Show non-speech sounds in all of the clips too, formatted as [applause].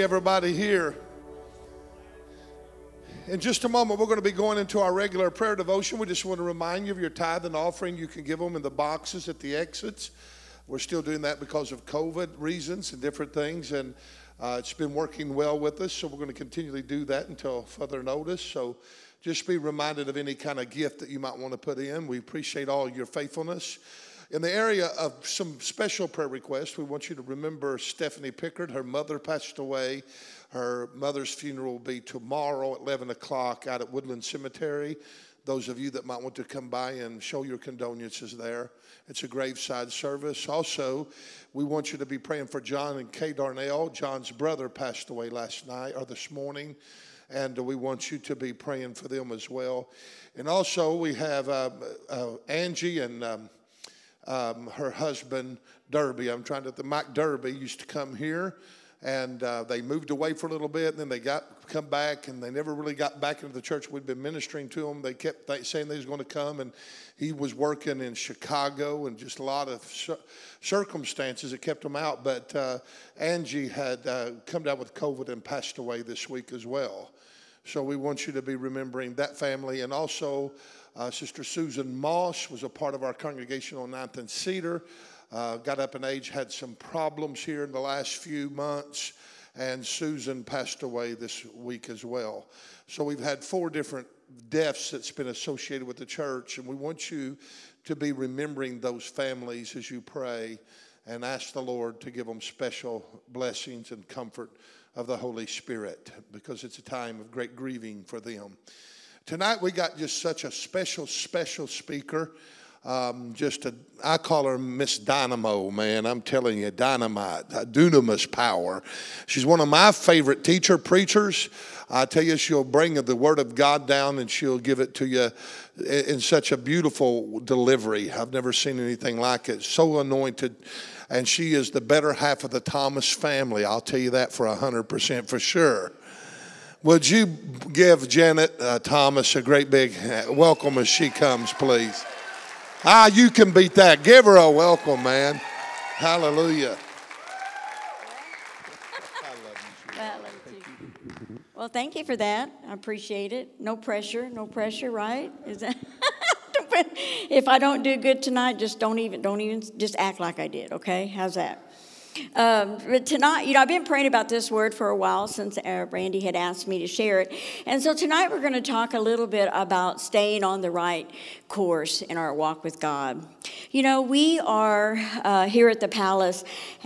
everybody here. In just a moment, we're going to be going into our regular prayer devotion. We just want to remind you of your tithe and offering. You can give them in the boxes at the exits. We're still doing that because of COVID reasons and different things, and uh, it's been working well with us. So we're going to continually do that until further notice. So just be reminded of any kind of gift that you might want to put in. We appreciate all your faithfulness. In the area of some special prayer requests, we want you to remember Stephanie Pickard. Her mother passed away. Her mother's funeral will be tomorrow at 11 o'clock out at Woodland Cemetery. Those of you that might want to come by and show your condolences there, it's a graveside service. Also, we want you to be praying for John and Kay Darnell. John's brother passed away last night or this morning, and we want you to be praying for them as well. And also, we have uh, uh, Angie and um, um, her husband Derby. I'm trying to. The Mike Derby used to come here, and uh, they moved away for a little bit, and then they got come back, and they never really got back into the church. We'd been ministering to them. They kept th- saying they was going to come, and he was working in Chicago, and just a lot of circumstances that kept him out. But uh, Angie had uh, come down with COVID and passed away this week as well. So we want you to be remembering that family, and also. Uh, Sister Susan Moss was a part of our congregation on 9th and Cedar. Uh, got up in age, had some problems here in the last few months, and Susan passed away this week as well. So we've had four different deaths that's been associated with the church, and we want you to be remembering those families as you pray and ask the Lord to give them special blessings and comfort of the Holy Spirit because it's a time of great grieving for them. Tonight we got just such a special, special speaker. Um, just a, I call her Miss Dynamo, man. I'm telling you, dynamite, dunamis power. She's one of my favorite teacher preachers. I tell you, she'll bring the word of God down and she'll give it to you in such a beautiful delivery. I've never seen anything like it. So anointed. And she is the better half of the Thomas family. I'll tell you that for 100% for sure. Would you give Janet uh, Thomas a great big welcome as she comes, please? Ah, you can beat that. Give her a welcome, man. Hallelujah. Well, thank you for that. I appreciate it. No pressure, no pressure, right? Is that [laughs] if I don't do good tonight, just don't even don't even just act like I did, okay? How's that? Um, but tonight, you know, I've been praying about this word for a while since uh, Randy had asked me to share it. And so tonight we're going to talk a little bit about staying on the right course in our walk with God. You know, we are uh, here at the palace,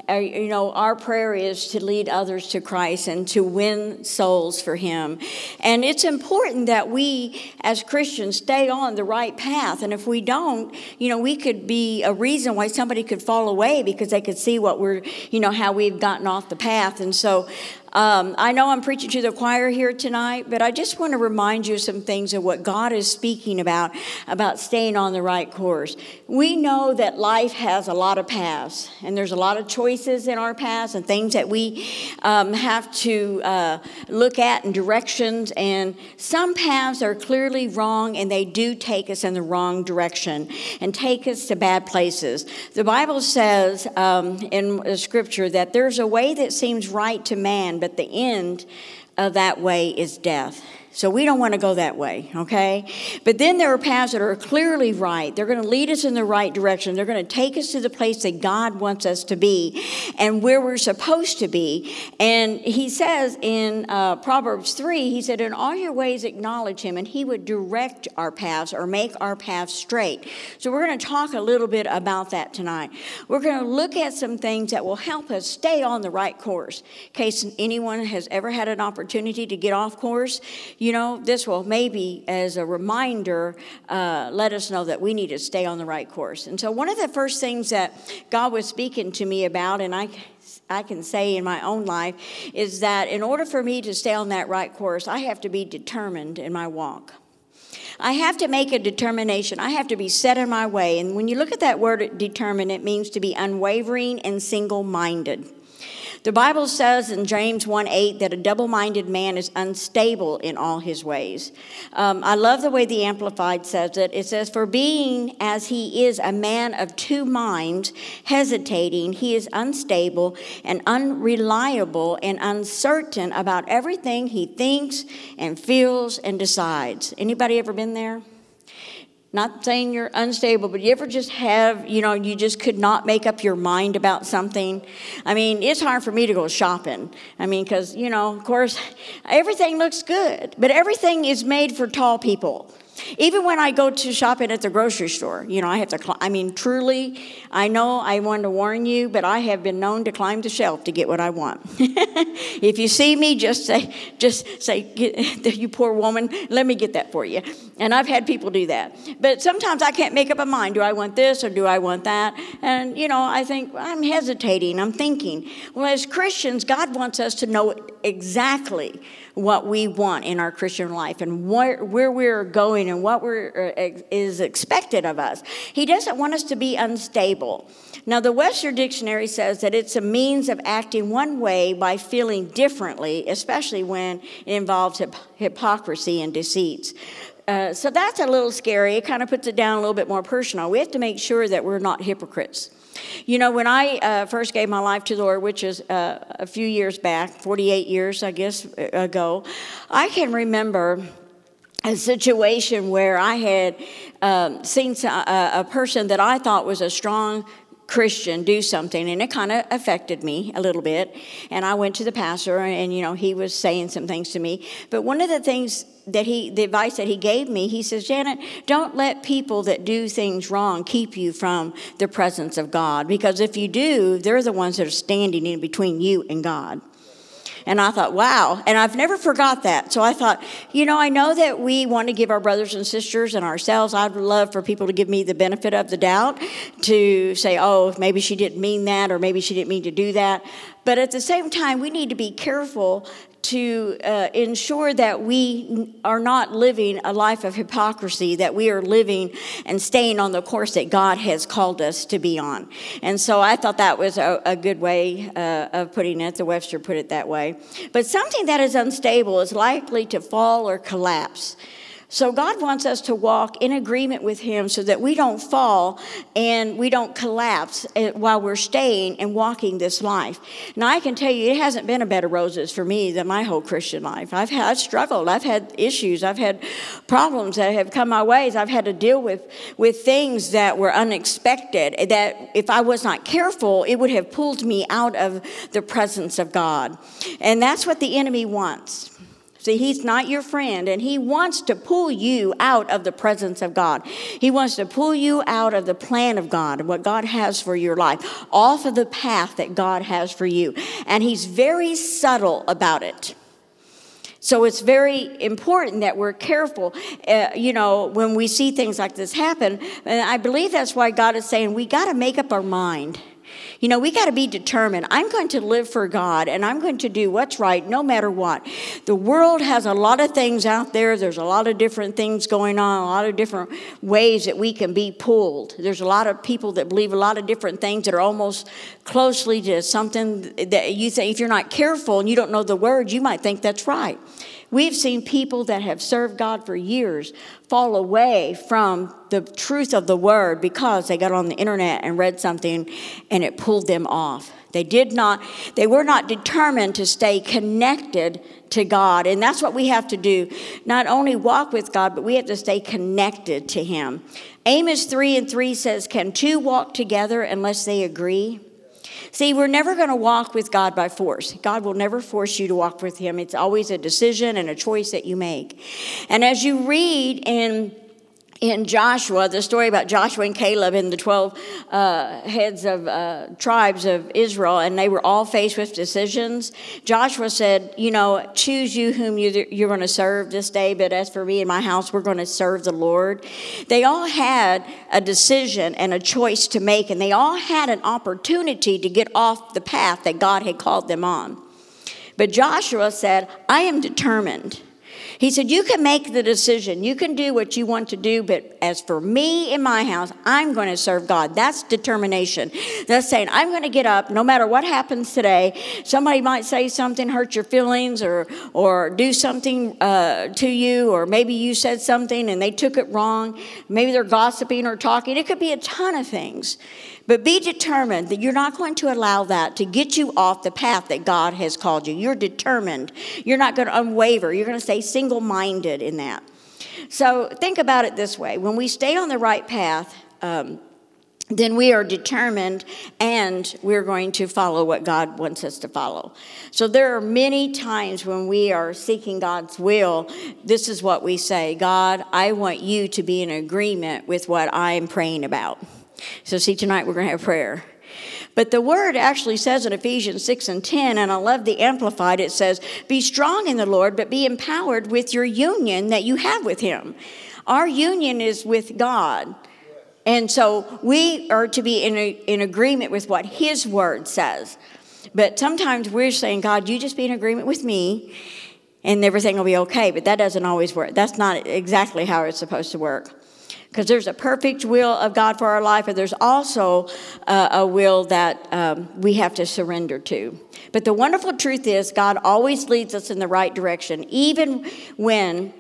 uh, you know, our prayer is to lead others to Christ and to win souls for Him. And it's important that we as Christians stay on the right path. And if we don't, you know, we could be a reason why somebody could fall away because they could see what we're you know, how we've gotten off the path. And so um, I know I'm preaching to the choir here tonight, but I just want to remind you some things of what God is speaking about, about staying on the right course. We know that life has a lot of paths, and there's a lot of choices in our paths and things that we um, have to uh, look at and directions. And some paths are clearly wrong, and they do take us in the wrong direction and take us to bad places. The Bible says um, in the scripture that there's a way that seems right to man, but the end of that way is death. So we don't want to go that way, okay? But then there are paths that are clearly right. They're going to lead us in the right direction. They're going to take us to the place that God wants us to be and where we're supposed to be. And he says in uh, Proverbs 3, he said, In all your ways acknowledge him, and he would direct our paths or make our paths straight. So we're going to talk a little bit about that tonight. We're going to look at some things that will help us stay on the right course. In case anyone has ever had an opportunity to get off course, you know, this will maybe, as a reminder, uh, let us know that we need to stay on the right course. And so, one of the first things that God was speaking to me about, and I I can say in my own life is that in order for me to stay on that right course, I have to be determined in my walk. I have to make a determination. I have to be set in my way. And when you look at that word determined, it means to be unwavering and single minded. The Bible says in James 1 8 that a double minded man is unstable in all his ways. Um, I love the way the Amplified says it. It says, For being as he is a man of two minds, hesitating, he is unstable and unreliable and uncertain about everything he thinks and feels and decides. Anybody ever been there? Not saying you're unstable, but you ever just have, you know, you just could not make up your mind about something? I mean, it's hard for me to go shopping. I mean, because, you know, of course, everything looks good, but everything is made for tall people. Even when I go to shopping at the grocery store, you know, I have to, cl- I mean, truly, I know I want to warn you, but I have been known to climb the shelf to get what I want. [laughs] if you see me, just say, just say, [laughs] you poor woman, let me get that for you. And I've had people do that. But sometimes I can't make up a mind. Do I want this or do I want that? And, you know, I think, I'm hesitating, I'm thinking. Well, as Christians, God wants us to know exactly what we want in our Christian life and where, where we're going and what uh, is expected of us. He doesn't want us to be unstable. Now, the Webster Dictionary says that it's a means of acting one way by feeling differently, especially when it involves hip- hypocrisy and deceits. Uh, so that's a little scary. It kind of puts it down a little bit more personal. We have to make sure that we're not hypocrites. You know, when I uh, first gave my life to the Lord, which is uh, a few years back, 48 years, I guess, uh, ago, I can remember a situation where I had um, seen a, a person that I thought was a strong Christian do something, and it kind of affected me a little bit. And I went to the pastor, and you know, he was saying some things to me. But one of the things that he, the advice that he gave me, he says, Janet, don't let people that do things wrong keep you from the presence of God, because if you do, they're the ones that are standing in between you and God. And I thought, wow. And I've never forgot that. So I thought, you know, I know that we want to give our brothers and sisters and ourselves, I'd love for people to give me the benefit of the doubt to say, oh, maybe she didn't mean that or maybe she didn't mean to do that. But at the same time, we need to be careful to uh, ensure that we are not living a life of hypocrisy, that we are living and staying on the course that God has called us to be on. And so I thought that was a, a good way uh, of putting it. The Webster put it that way. But something that is unstable is likely to fall or collapse. So God wants us to walk in agreement with Him so that we don't fall and we don't collapse eh, while we're staying and walking this life. Now, I can tell you, it hasn't been a bed of roses for me than my whole Christian life. I've had struggled. I've had issues. I've had problems that have come my ways. I've had to deal with with things that were unexpected. That if I was not careful, it would have pulled me out of the presence of God. And that's what the enemy wants. See, he's not your friend, and he wants to pull you out of the presence of God. He wants to pull you out of the plan of God, and what God has for your life, off of the path that God has for you. And he's very subtle about it. So it's very important that we're careful, uh, you know, when we see things like this happen. And I believe that's why God is saying we got to make up our mind. You know, we got to be determined. I'm going to live for God and I'm going to do what's right no matter what. The world has a lot of things out there. There's a lot of different things going on, a lot of different ways that we can be pulled. There's a lot of people that believe a lot of different things that are almost closely to something that you think, if you're not careful and you don't know the words, you might think that's right. We've seen people that have served God for years fall away from the truth of the word because they got on the internet and read something and it pulled them off. They did not, they were not determined to stay connected to God. And that's what we have to do. Not only walk with God, but we have to stay connected to Him. Amos 3 and 3 says, Can two walk together unless they agree? See, we're never going to walk with God by force. God will never force you to walk with Him. It's always a decision and a choice that you make. And as you read in in Joshua, the story about Joshua and Caleb and the 12 uh, heads of uh, tribes of Israel, and they were all faced with decisions. Joshua said, You know, choose you whom you, you're going to serve this day, but as for me and my house, we're going to serve the Lord. They all had a decision and a choice to make, and they all had an opportunity to get off the path that God had called them on. But Joshua said, I am determined He said, You can make the decision. You can do what you want to do, but as for me in my house, I'm going to serve God. That's determination. That's saying, I'm going to get up no matter what happens today. Somebody might say something, hurt your feelings, or, or do something uh, to you, or maybe you said something and they took it wrong. Maybe they're gossiping or talking. It could be a ton of things. But be determined that you're not going to allow that to get you off the path that God has called you. You're determined. You're not going to unwaver. You're going to stay single minded in that. So think about it this way when we stay on the right path, um, then we are determined and we're going to follow what God wants us to follow. So there are many times when we are seeking God's will, this is what we say God, I want you to be in agreement with what I'm praying about. So, see, tonight we're going to have prayer. But the word actually says in Ephesians 6 and 10, and I love the Amplified, it says, Be strong in the Lord, but be empowered with your union that you have with Him. Our union is with God. And so we are to be in, a, in agreement with what His word says. But sometimes we're saying, God, you just be in agreement with me and everything will be okay. But that doesn't always work. That's not exactly how it's supposed to work because there's a perfect will of God for our life, and there's also uh, a will that um, we have to surrender to. But the wonderful truth is, God always leads us in the right direction, even when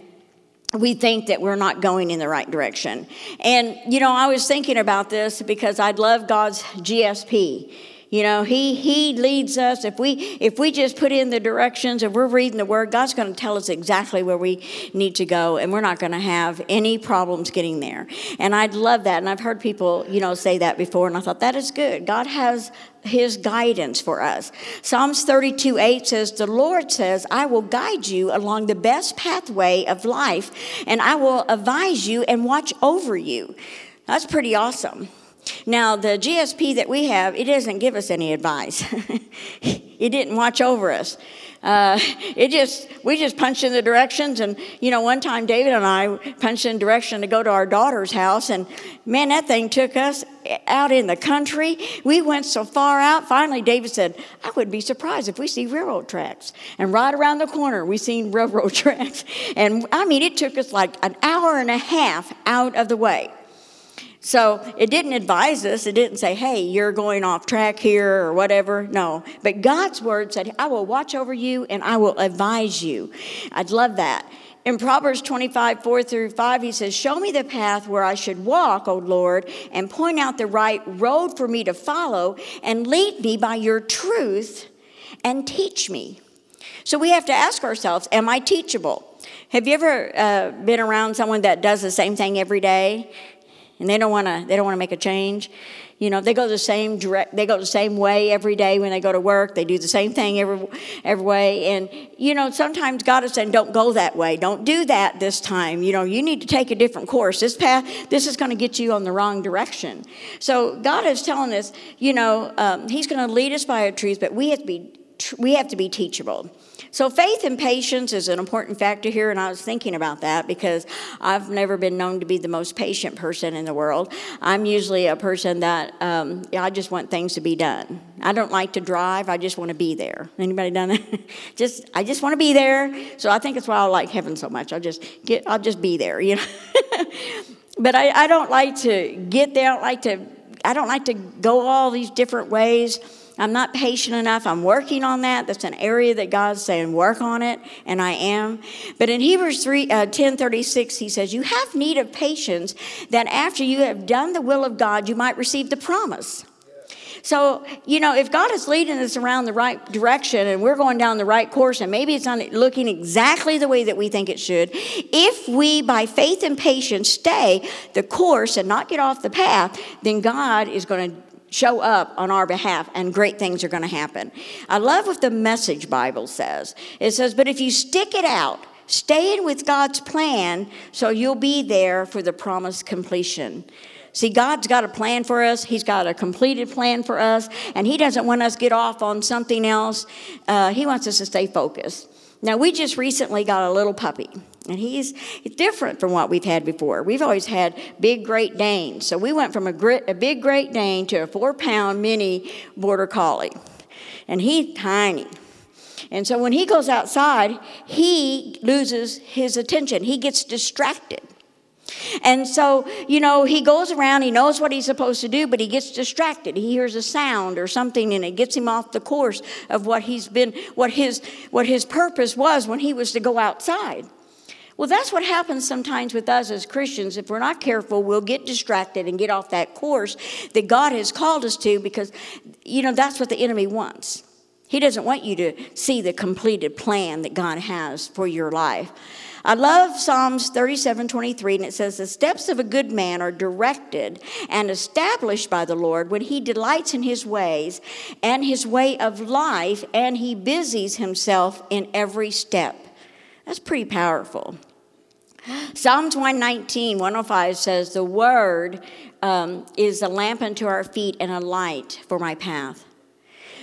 we think that we're not going in the right direction. And, you know, I was thinking about this because I love God's GSP. You know, he he leads us. If we if we just put in the directions, if we're reading the word, God's going to tell us exactly where we need to go, and we're not going to have any problems getting there. And I'd love that. And I've heard people, you know, say that before, and I thought that is good. God has his guidance for us. Psalms 32 8 says, The Lord says, I will guide you along the best pathway of life, and I will advise you and watch over you. That's pretty awesome. Now, the GSP that we have, it doesn't give us any advice. [laughs] it didn't watch over us. Uh, it just, we just punched in the directions. And, you know, one time David and I punched in direction to go to our daughter's house. And man, that thing took us out in the country. We went so far out. Finally, David said, I would be surprised if we see railroad tracks. And right around the corner, we seen railroad [laughs] tracks. And I mean, it took us like an hour and a half out of the way. So it didn't advise us. It didn't say, hey, you're going off track here or whatever. No. But God's word said, I will watch over you and I will advise you. I'd love that. In Proverbs 25, 4 through 5, he says, Show me the path where I should walk, O Lord, and point out the right road for me to follow, and lead me by your truth and teach me. So we have to ask ourselves, Am I teachable? Have you ever uh, been around someone that does the same thing every day? And they don't want to they don't want to make a change. You know they go the same direct they go the same way every day when they go to work. They do the same thing every every way. And you know sometimes god is saying don't go that way. Don't do that this time. You know you need to take a different course. This path this is going to get you on the wrong direction. So god is telling us you know um, he's going to lead us by a truth but we have to be we have to be teachable so, faith and patience is an important factor here, and I was thinking about that because I've never been known to be the most patient person in the world. I'm usually a person that um, I just want things to be done. I don't like to drive; I just want to be there. Anybody done that? [laughs] just I just want to be there. So I think it's why I like heaven so much. I'll just get, I'll just be there, you know. [laughs] but I, I don't like to get there. I don't like to. I don't like to go all these different ways. I'm not patient enough. I'm working on that. That's an area that God's saying, work on it, and I am. But in Hebrews 3, uh, 10 36, he says, You have need of patience that after you have done the will of God, you might receive the promise. So, you know, if God is leading us around the right direction and we're going down the right course, and maybe it's not looking exactly the way that we think it should, if we, by faith and patience, stay the course and not get off the path, then God is going to show up on our behalf and great things are going to happen. I love what the message Bible says. It says, But if you stick it out, stay in with God's plan so you'll be there for the promised completion. See, God's got a plan for us. He's got a completed plan for us, and He doesn't want us to get off on something else. Uh, he wants us to stay focused. Now, we just recently got a little puppy, and he's different from what we've had before. We've always had big Great Danes. So we went from a, grit, a big Great Dane to a four pound mini Border Collie. And he's tiny. And so when he goes outside, he loses his attention. He gets distracted. And so, you know, he goes around, he knows what he's supposed to do, but he gets distracted. He hears a sound or something and it gets him off the course of what he's been what his what his purpose was when he was to go outside. Well, that's what happens sometimes with us as Christians. If we're not careful, we'll get distracted and get off that course that God has called us to because, you know, that's what the enemy wants. He doesn't want you to see the completed plan that God has for your life. I love Psalms 37 23, and it says, The steps of a good man are directed and established by the Lord when he delights in his ways and his way of life, and he busies himself in every step. That's pretty powerful. Psalms 119, 105 says, The word um, is a lamp unto our feet and a light for my path.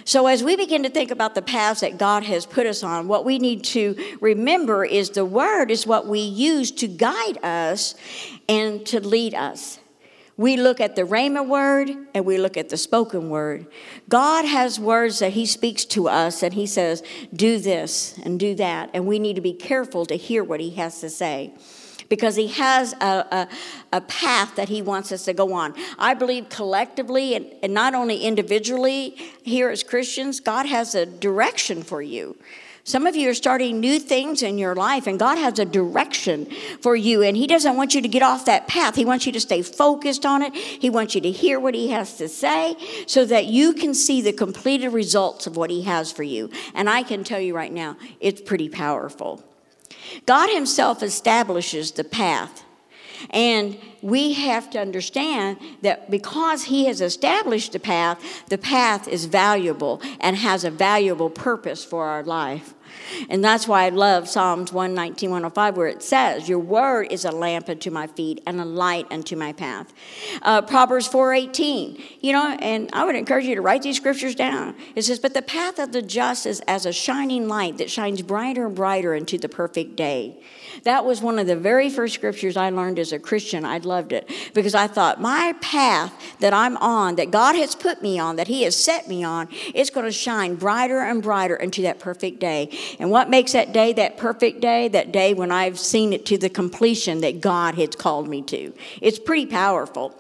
So, as we begin to think about the paths that God has put us on, what we need to remember is the Word is what we use to guide us and to lead us. We look at the Rhema word and we look at the spoken word. God has words that He speaks to us and He says, do this and do that. And we need to be careful to hear what He has to say because he has a, a, a, path that he wants us to go on. I believe collectively and, and not only individually here as Christians, God has a direction for you. Some of you are starting new things in your life, and God has a direction for you, and He doesn't want you to get off that path. He wants you to stay focused on it. He wants you to hear what He has to say so that you can see the completed results of what He has for you. And I can tell you right now, it's pretty powerful. God Himself establishes the path. And we have to understand that because He has established the path, the path is valuable and has a valuable purpose for our life. And that's why I love Psalms 119, 105, where it says, Your word is a lamp unto my feet and a light unto my path. Uh, Proverbs 4.18, you know, and I would encourage you to write these scriptures down. It says, But the path of the just is as a shining light that shines brighter and brighter into the perfect day. That was one of the very first scriptures I learned as a Christian. I loved it because I thought, my path that I'm on, that God has put me on, that He has set me on, it's going to shine brighter and brighter into that perfect day. And what makes that day that perfect day? That day when I've seen it to the completion that God has called me to. It's pretty powerful.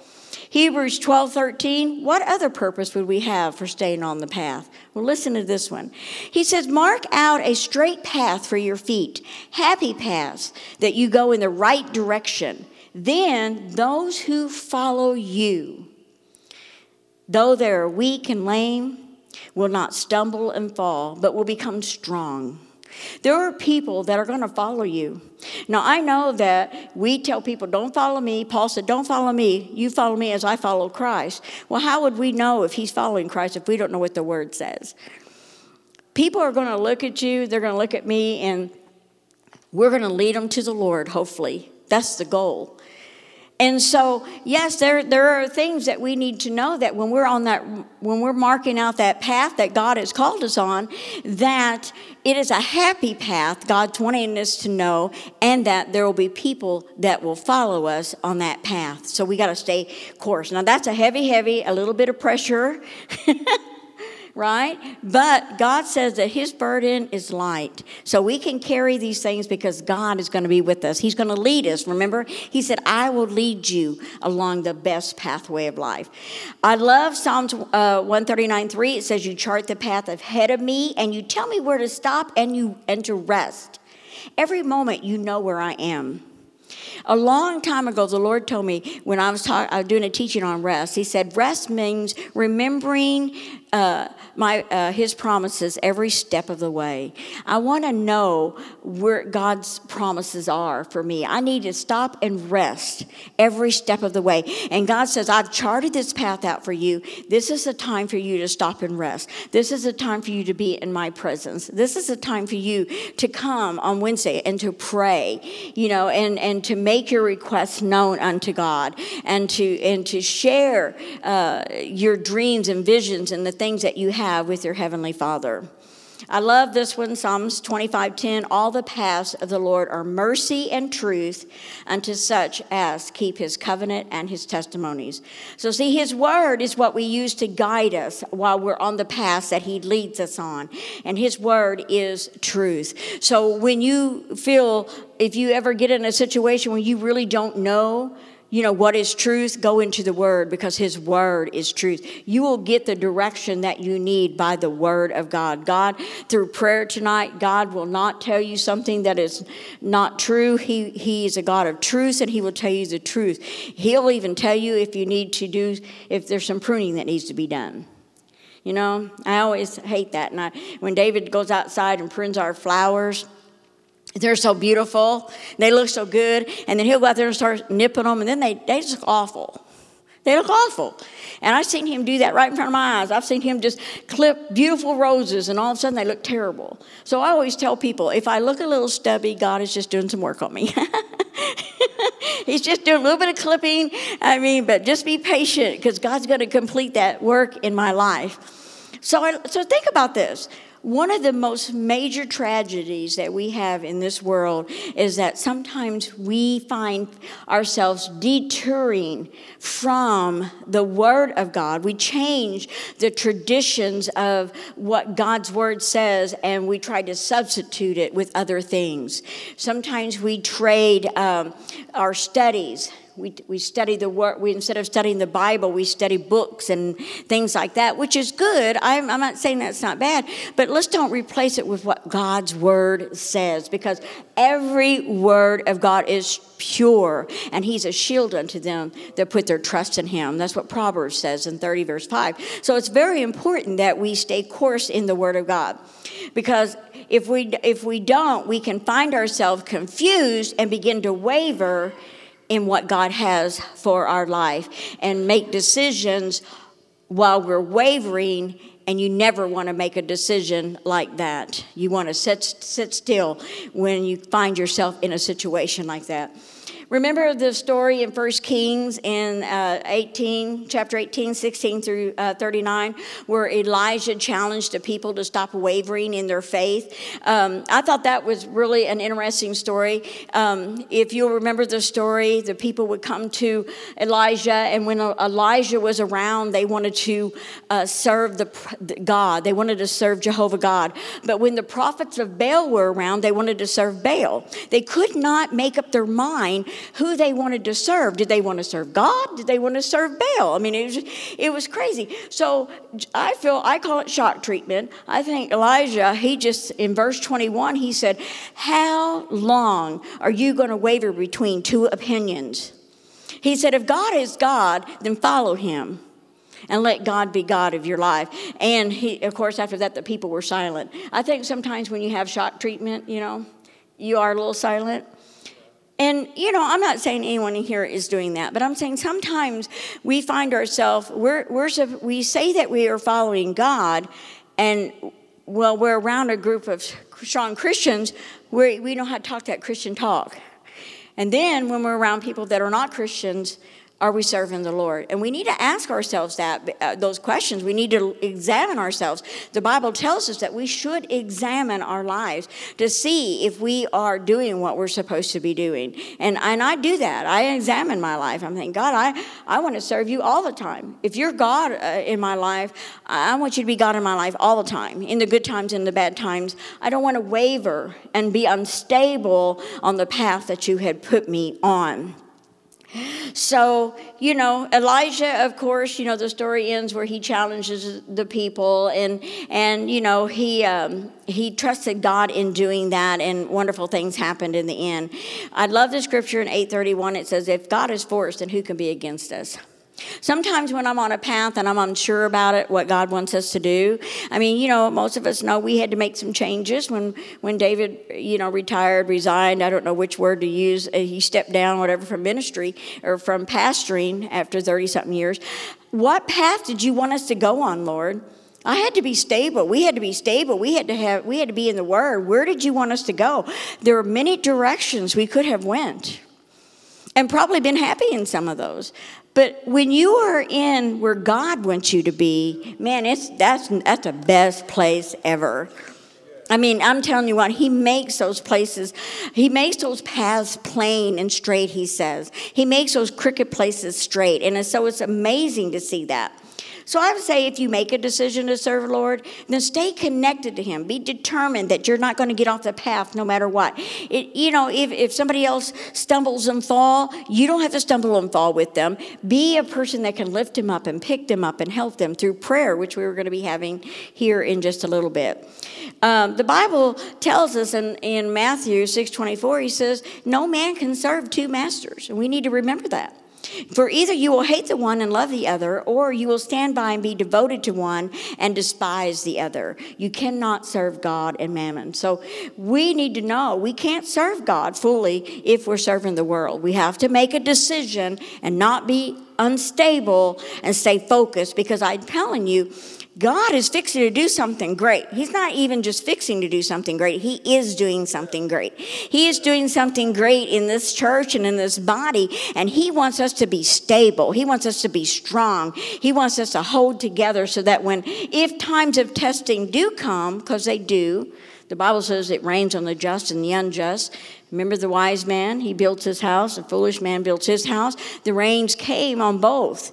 Hebrews 12 13, what other purpose would we have for staying on the path? Well, listen to this one. He says, Mark out a straight path for your feet, happy paths that you go in the right direction. Then those who follow you, though they are weak and lame, will not stumble and fall, but will become strong. There are people that are going to follow you. Now, I know that we tell people, don't follow me. Paul said, don't follow me. You follow me as I follow Christ. Well, how would we know if he's following Christ if we don't know what the word says? People are going to look at you, they're going to look at me, and we're going to lead them to the Lord, hopefully. That's the goal. And so, yes, there, there are things that we need to know that when we're on that, when we're marking out that path that God has called us on, that it is a happy path God's wanting us to know, and that there will be people that will follow us on that path. So we got to stay course. Now, that's a heavy, heavy, a little bit of pressure. [laughs] right? But God says that His burden is light. So we can carry these things because God is going to be with us. He's going to lead us. Remember, He said, I will lead you along the best pathway of life. I love Psalms uh, 139 3. It says, You chart the path ahead of me and you tell me where to stop and, you, and to rest. Every moment you know where I am. A long time ago, the Lord told me when I was, talk, I was doing a teaching on rest, He said, Rest means remembering uh, my, uh, His promises every step of the way. I want to know where God's promises are for me. I need to stop and rest every step of the way. And God says, I've charted this path out for you. This is a time for you to stop and rest. This is a time for you to be in my presence. This is a time for you to come on Wednesday and to pray, you know, and, and to make your requests known unto God and to, and to share uh, your dreams and visions and the things that you have with your Heavenly Father. I love this one, Psalms 25:10. All the paths of the Lord are mercy and truth unto such as keep his covenant and his testimonies. So see, his word is what we use to guide us while we're on the path that he leads us on. And his word is truth. So when you feel if you ever get in a situation where you really don't know, you know, what is truth? Go into the Word because His Word is truth. You will get the direction that you need by the Word of God. God, through prayer tonight, God will not tell you something that is not true. He, he is a God of truth and He will tell you the truth. He'll even tell you if you need to do, if there's some pruning that needs to be done. You know, I always hate that. And I, when David goes outside and prunes our flowers, they're so beautiful. They look so good. And then he'll go out there and start nipping them, and then they, they just look awful. They look awful. And I've seen him do that right in front of my eyes. I've seen him just clip beautiful roses, and all of a sudden they look terrible. So I always tell people if I look a little stubby, God is just doing some work on me. [laughs] He's just doing a little bit of clipping. I mean, but just be patient because God's going to complete that work in my life. So, I, so think about this. One of the most major tragedies that we have in this world is that sometimes we find ourselves detouring from the Word of God. We change the traditions of what God's Word says and we try to substitute it with other things. Sometimes we trade um, our studies we, we study the word, we, instead of studying the Bible, we study books and things like that, which is good. I'm, I'm not saying that's not bad, but let's don't replace it with what God's word says because every word of God is pure and he's a shield unto them that put their trust in him. That's what Proverbs says in 30 verse 5. So it's very important that we stay course in the word of God because if we if we don't, we can find ourselves confused and begin to waver in what God has for our life and make decisions while we're wavering and you never want to make a decision like that. You want to sit, sit still when you find yourself in a situation like that. Remember the story in 1 Kings in uh, 18, chapter 18, 16 through uh, 39, where Elijah challenged the people to stop wavering in their faith. Um, I thought that was really an interesting story. Um, if you'll remember the story, the people would come to Elijah, and when Elijah was around, they wanted to uh, serve the God. They wanted to serve Jehovah God. But when the prophets of Baal were around, they wanted to serve Baal. They could not make up their mind who they wanted to serve. Did they want to serve God? Did they want to serve Baal? I mean, it was, it was crazy. So I feel, I call it shock treatment. I think Elijah, he just, in verse 21, he said, How long are you going to waver between two opinions? He said, If God is God, then follow him and let God be God of your life. And he, of course, after that, the people were silent. I think sometimes when you have shock treatment, you know, you are a little silent. And, you know, I'm not saying anyone here is doing that, but I'm saying sometimes we find ourselves, we're, we're, we say that we are following God, and, well, we're around a group of strong Christians where we know how to talk that Christian talk. And then when we're around people that are not Christians, are we serving the Lord? And we need to ask ourselves that uh, those questions. We need to examine ourselves. The Bible tells us that we should examine our lives to see if we are doing what we're supposed to be doing. And and I do that. I examine my life. I'm thinking, God, I I want to serve you all the time. If you're God uh, in my life, I want you to be God in my life all the time, in the good times and the bad times. I don't want to waver and be unstable on the path that you had put me on. So, you know, Elijah, of course, you know, the story ends where he challenges the people and, and you know, he, um, he trusted God in doing that and wonderful things happened in the end. I love the scripture in 831. It says, if God is for us, then who can be against us? Sometimes when I'm on a path and I'm unsure about it, what God wants us to do. I mean, you know, most of us know we had to make some changes when when David, you know, retired, resigned. I don't know which word to use. Uh, he stepped down, whatever, from ministry or from pastoring after thirty something years. What path did you want us to go on, Lord? I had to be stable. We had to be stable. We had to have. We had to be in the Word. Where did you want us to go? There were many directions we could have went and probably been happy in some of those. But when you are in where God wants you to be, man, it's that's that's the best place ever. I mean, I'm telling you what, he makes those places, he makes those paths plain and straight, he says. He makes those crooked places straight. And so it's amazing to see that. So I would say if you make a decision to serve the Lord, then stay connected to Him. Be determined that you're not going to get off the path no matter what. It, you know, if, if somebody else stumbles and fall, you don't have to stumble and fall with them. Be a person that can lift them up and pick them up and help them through prayer, which we were going to be having here in just a little bit. Um, the Bible tells us in, in Matthew 6.24, he says, no man can serve two masters. And we need to remember that. For either you will hate the one and love the other, or you will stand by and be devoted to one and despise the other. You cannot serve God and mammon. So we need to know we can't serve God fully if we're serving the world. We have to make a decision and not be unstable and stay focused because I'm telling you, God is fixing to do something great. He's not even just fixing to do something great, He is doing something great. He is doing something great in this church and in this body, and He wants us to be stable. He wants us to be strong. He wants us to hold together so that when, if times of testing do come, because they do, the Bible says it rains on the just and the unjust. Remember the wise man? He built his house. The foolish man built his house. The rains came on both.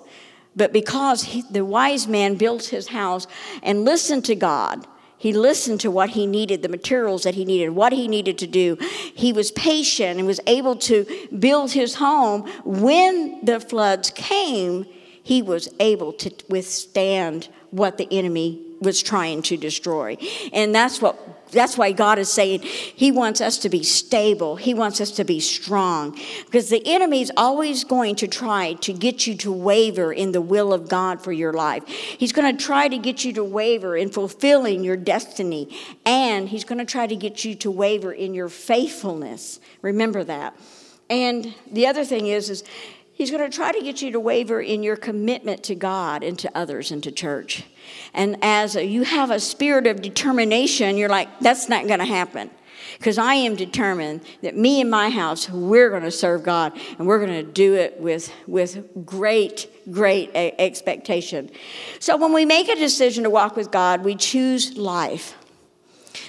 But because he, the wise man built his house and listened to God, he listened to what he needed, the materials that he needed, what he needed to do. He was patient and was able to build his home. When the floods came, he was able to withstand what the enemy was trying to destroy. And that's what that's why God is saying He wants us to be stable. He wants us to be strong. Because the enemy is always going to try to get you to waver in the will of God for your life. He's going to try to get you to waver in fulfilling your destiny. And he's going to try to get you to waver in your faithfulness. Remember that. And the other thing is, is He's going to try to get you to waver in your commitment to God and to others and to church. And as a, you have a spirit of determination, you're like, that's not going to happen. Because I am determined that me and my house, we're going to serve God and we're going to do it with, with great, great expectation. So when we make a decision to walk with God, we choose life.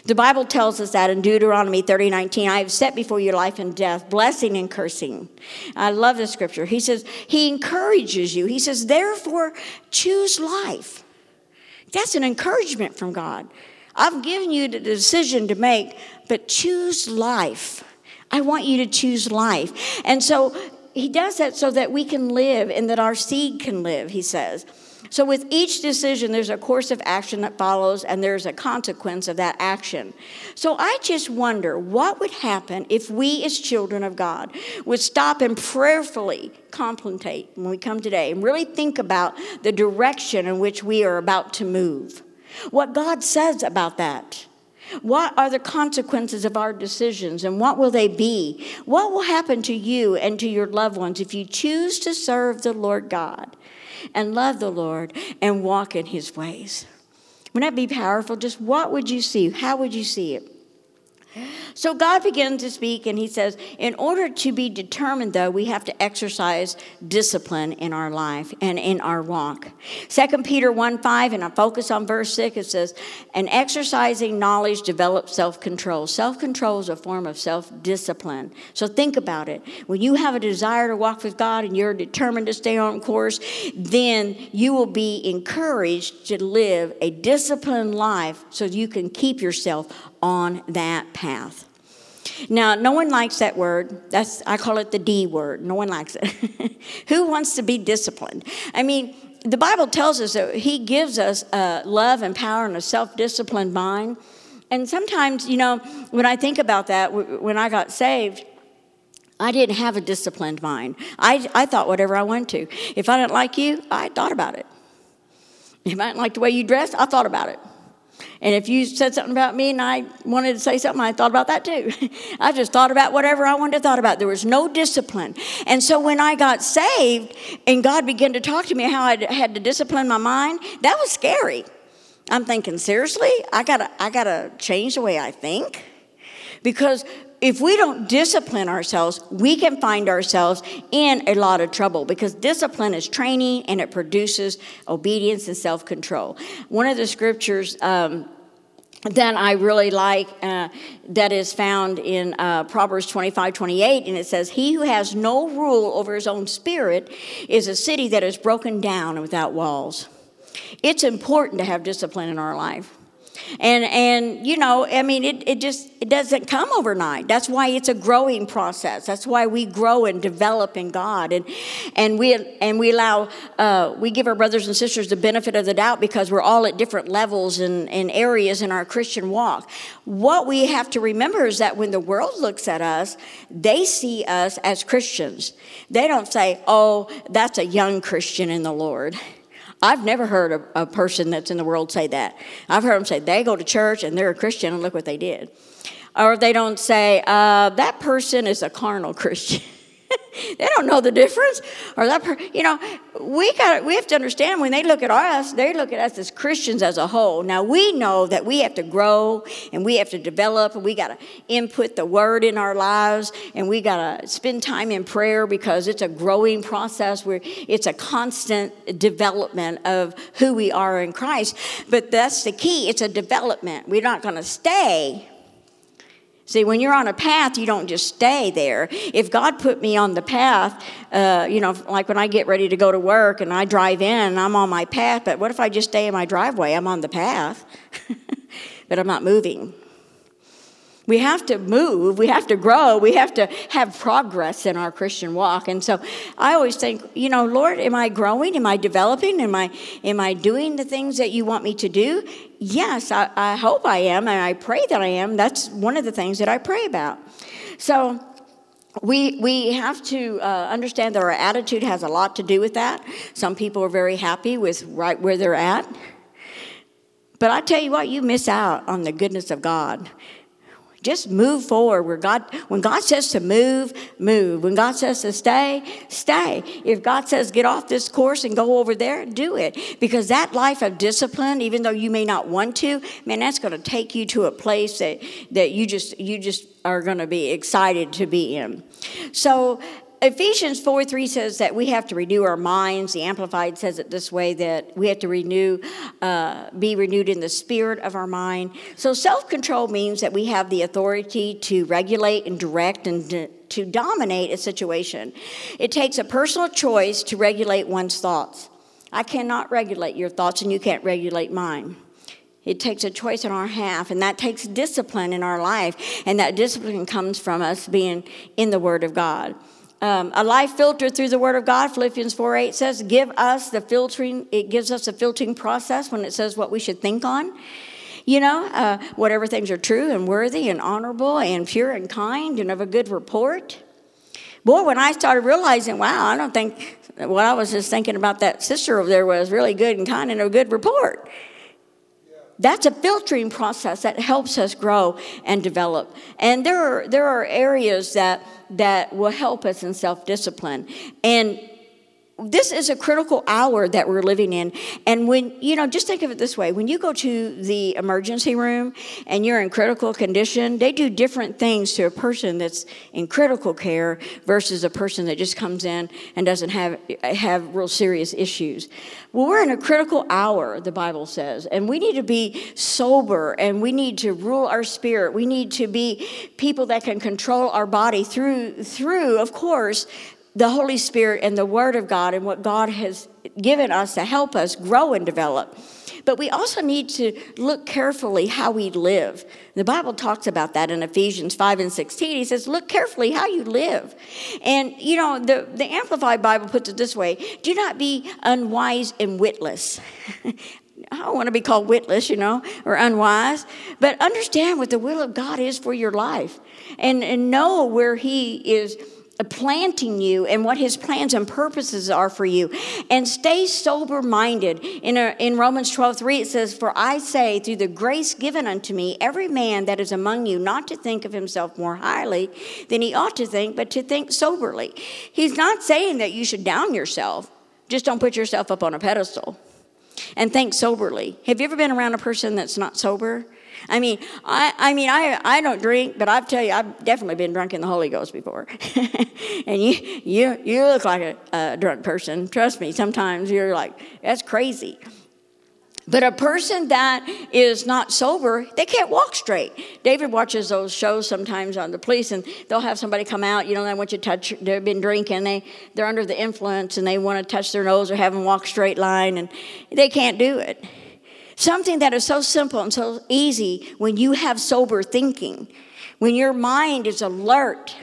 The Bible tells us that in Deuteronomy 30 19, I have set before you life and death, blessing and cursing. I love the scripture. He says, He encourages you. He says, therefore, choose life. That's an encouragement from God. I've given you the decision to make, but choose life. I want you to choose life. And so he does that so that we can live and that our seed can live, he says. So, with each decision, there's a course of action that follows, and there's a consequence of that action. So, I just wonder what would happen if we, as children of God, would stop and prayerfully contemplate when we come today and really think about the direction in which we are about to move. What God says about that. What are the consequences of our decisions and what will they be? What will happen to you and to your loved ones if you choose to serve the Lord God? And love the Lord and walk in his ways. Wouldn't that be powerful? Just what would you see? How would you see it? So God begins to speak, and He says, In order to be determined, though, we have to exercise discipline in our life and in our walk. 2 Peter 1 5, and I focus on verse 6, it says, And exercising knowledge develops self control. Self control is a form of self discipline. So think about it. When you have a desire to walk with God and you're determined to stay on course, then you will be encouraged to live a disciplined life so you can keep yourself on that path. Now, no one likes that word. That's I call it the D word. No one likes it. [laughs] Who wants to be disciplined? I mean, the Bible tells us that He gives us a love and power and a self-disciplined mind. And sometimes, you know, when I think about that, when I got saved, I didn't have a disciplined mind. I, I thought whatever I wanted to. If I didn't like you, I thought about it. If I didn't like the way you dressed, I thought about it. And if you said something about me and I wanted to say something, I thought about that too. [laughs] I just thought about whatever I wanted to thought about. There was no discipline. And so when I got saved and God began to talk to me how I had to discipline my mind, that was scary. I'm thinking, seriously? I gotta, I gotta change the way I think? Because if we don't discipline ourselves, we can find ourselves in a lot of trouble because discipline is training and it produces obedience and self control. One of the scriptures, um, that I really like uh, that is found in uh, Proverbs 25 28, and it says, He who has no rule over his own spirit is a city that is broken down and without walls. It's important to have discipline in our life and and you know i mean it, it just it doesn't come overnight. That's why it's a growing process. That's why we grow and develop in god. And and we and we allow uh, we give our brothers and sisters the benefit of the doubt because we're all at different levels and, and areas in our christian walk. What we have to remember is that when the world looks at us they see us as christians. They don't say oh that's a young christian in the lord I've never heard a, a, person that's in the world say that. I've heard them say they go to church and they're a Christian and look what they did. Or they don't say, uh, that person is a carnal [laughs] Christian. [laughs] they don't know the difference. Or that, per- you know, we got we have to understand when they look at us, they look at us as Christians as a whole. Now we know that we have to grow and we have to develop and we got to input the word in our lives and we got to spend time in prayer because it's a growing process where it's a constant development of who we are in Christ. But that's the key. It's a development. We're not going to stay See, when you're on a path, you don't just stay there. If God put me on the path, uh, you know, like when I get ready to go to work and I drive in, I'm on my path, but what if I just stay in my driveway? I'm on the path, [laughs] but I'm not moving. We have to move, we have to grow, we have to have progress in our Christian walk. And so I always think, you know, Lord, am I growing? Am I developing? Am I am I doing the things that you want me to do? Yes, I, I hope I am, and I pray that I am. That's one of the things that I pray about. So we, we have to uh, understand that our attitude has a lot to do with that. Some people are very happy with right where they're at. But I tell you what, you miss out on the goodness of God just move forward. Where God, when God says to move, move. When God says to stay, stay. If God says get off this course and go over there, do it. Because that life of discipline, even though you may not want to, man, that's going to take you to a place that, that you just you just are going to be excited to be in. So Ephesians 4 3 says that we have to renew our minds. The Amplified says it this way that we have to renew, uh, be renewed in the spirit of our mind. So self control means that we have the authority to regulate and direct and to, to dominate a situation. It takes a personal choice to regulate one's thoughts. I cannot regulate your thoughts, and you can't regulate mine. It takes a choice on our half, and that takes discipline in our life, and that discipline comes from us being in the Word of God. Um, a life filtered through the Word of God, Philippians 4 8 says, give us the filtering, it gives us a filtering process when it says what we should think on. You know, uh, whatever things are true and worthy and honorable and pure and kind and of a good report. Boy, when I started realizing, wow, I don't think what I was just thinking about that sister over there was really good and kind and a good report. That's a filtering process that helps us grow and develop. And there are, there are areas that that will help us in self discipline. And this is a critical hour that we're living in. And when, you know, just think of it this way when you go to the emergency room and you're in critical condition, they do different things to a person that's in critical care versus a person that just comes in and doesn't have, have real serious issues. Well, we're in a critical hour, the Bible says, and we need to be sober and we need to rule our spirit. We need to be people that can control our body through, through of course, the Holy Spirit and the Word of God and what God has given us to help us grow and develop. But we also need to look carefully how we live. The Bible talks about that in Ephesians 5 and 16. He says, Look carefully how you live. And, you know, the, the Amplified Bible puts it this way do not be unwise and witless. [laughs] I don't want to be called witless, you know, or unwise, but understand what the will of God is for your life and, and know where He is planting you and what his plans and purposes are for you. And stay sober minded. In, in Romans 12 3, it says, For I say, through the grace given unto me, every man that is among you not to think of himself more highly than he ought to think, but to think soberly. He's not saying that you should down yourself, just don't put yourself up on a pedestal. And think soberly. Have you ever been around a person that's not sober? I mean, I, I mean, I, I don't drink, but I tell you, I've definitely been drunk in the Holy Ghost before. [laughs] and you, you, you look like a, a drunk person. Trust me, sometimes you're like, that's crazy. But a person that is not sober, they can't walk straight. David watches those shows sometimes on the police, and they'll have somebody come out, you know, they want you to touch, they've been drinking, they, they're under the influence, and they want to touch their nose or have them walk straight line, and they can't do it. Something that is so simple and so easy when you have sober thinking, when your mind is alert,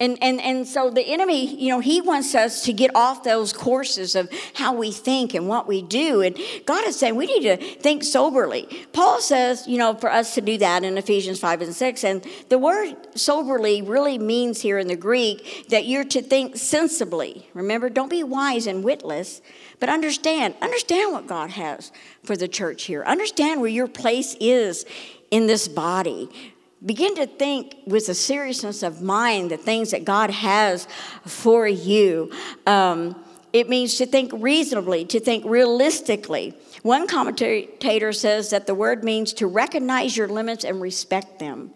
and, and, and so the enemy, you know, he wants us to get off those courses of how we think and what we do. And God is saying we need to think soberly. Paul says, you know, for us to do that in Ephesians 5 and 6. And the word soberly really means here in the Greek that you're to think sensibly. Remember, don't be wise and witless, but understand. Understand what God has for the church here. Understand where your place is in this body begin to think with a seriousness of mind the things that God has for you. Um, it means to think reasonably, to think realistically. One commentator says that the word means to recognize your limits and respect them.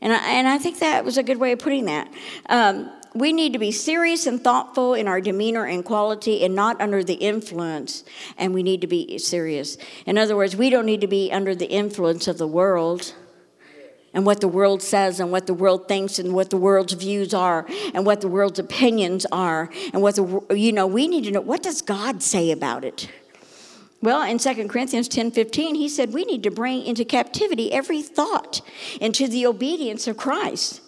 And I, and I think that was a good way of putting that. Um, we need to be serious and thoughtful in our demeanor and quality and not under the influence. And we need to be serious. In other words, we don't need to be under the influence of the world and what the world says and what the world thinks and what the world's views are and what the world's opinions are and what the you know we need to know what does god say about it well in 2 corinthians 10 15 he said we need to bring into captivity every thought into the obedience of christ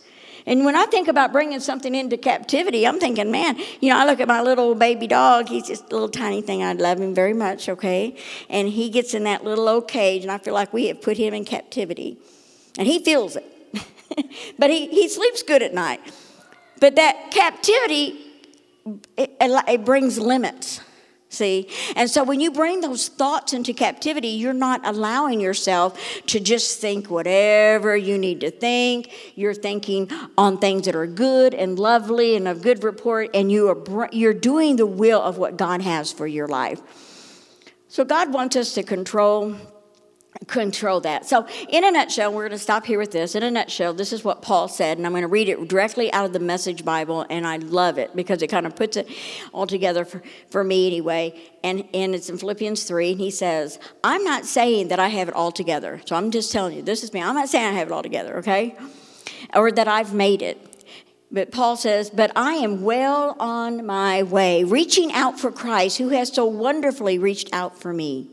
and when I think about bringing something into captivity, I'm thinking, man, you know, I look at my little baby dog. He's just a little tiny thing. I love him very much, okay? And he gets in that little old cage, and I feel like we have put him in captivity and he feels it. [laughs] but he, he sleeps good at night. But that captivity, it, it brings limits. See? And so when you bring those thoughts into captivity, you're not allowing yourself to just think whatever you need to think. You're thinking on things that are good and lovely and of good report, and you are, you're doing the will of what God has for your life. So God wants us to control control that. So, in a nutshell, we're going to stop here with this. In a nutshell, this is what Paul said, and I'm going to read it directly out of the Message Bible, and I love it because it kind of puts it all together for, for me anyway. And, and it's in Philippians 3, and he says, I'm not saying that I have it all together. So, I'm just telling you, this is me. I'm not saying I have it all together, okay? Or that I've made it. But Paul says, But I am well on my way, reaching out for Christ, who has so wonderfully reached out for me.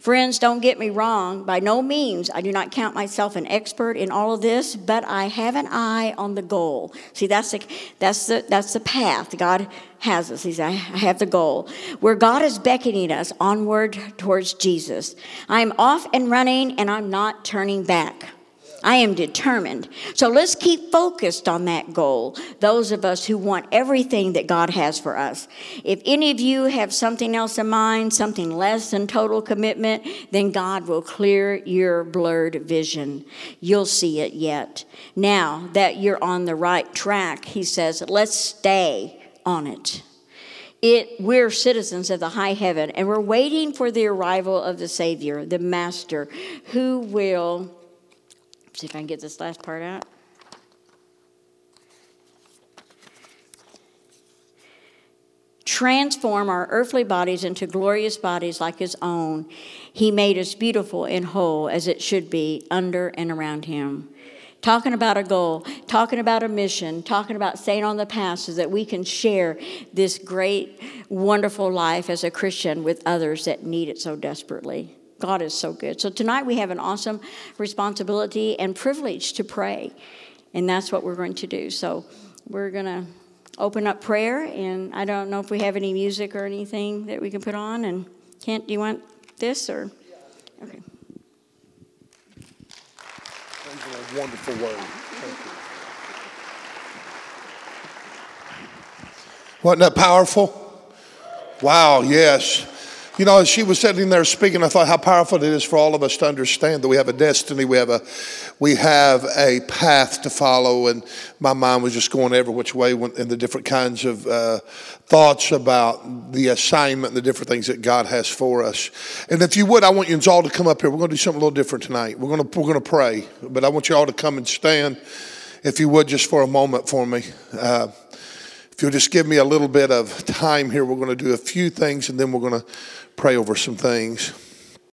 Friends, don't get me wrong. By no means, I do not count myself an expert in all of this, but I have an eye on the goal. See, that's the, that's the, that's the path God has us. He's, I have the goal. Where God is beckoning us onward towards Jesus. I'm off and running, and I'm not turning back. I am determined. So let's keep focused on that goal, those of us who want everything that God has for us. If any of you have something else in mind, something less than total commitment, then God will clear your blurred vision. You'll see it yet. Now that you're on the right track, he says, let's stay on it. It, we're citizens of the high heaven, and we're waiting for the arrival of the Savior, the Master, who will See if I can get this last part out. Transform our earthly bodies into glorious bodies like His own. He made us beautiful and whole as it should be under and around Him. Talking about a goal, talking about a mission, talking about staying on the path so that we can share this great, wonderful life as a Christian with others that need it so desperately. God is so good. So tonight we have an awesome responsibility and privilege to pray. And that's what we're going to do. So we're going to open up prayer. And I don't know if we have any music or anything that we can put on. And Kent, do you want this or? Okay. Wonderful word. Wasn't that powerful? Wow, yes. You know, as she was sitting there speaking, I thought how powerful it is for all of us to understand that we have a destiny, we have a, we have a path to follow. And my mind was just going every which way in the different kinds of uh, thoughts about the assignment the different things that God has for us. And if you would, I want you all to come up here. We're going to do something a little different tonight. We're going to, we're going to pray, but I want you all to come and stand, if you would, just for a moment for me. Uh, if you'll just give me a little bit of time here, we're going to do a few things and then we're going to pray over some things.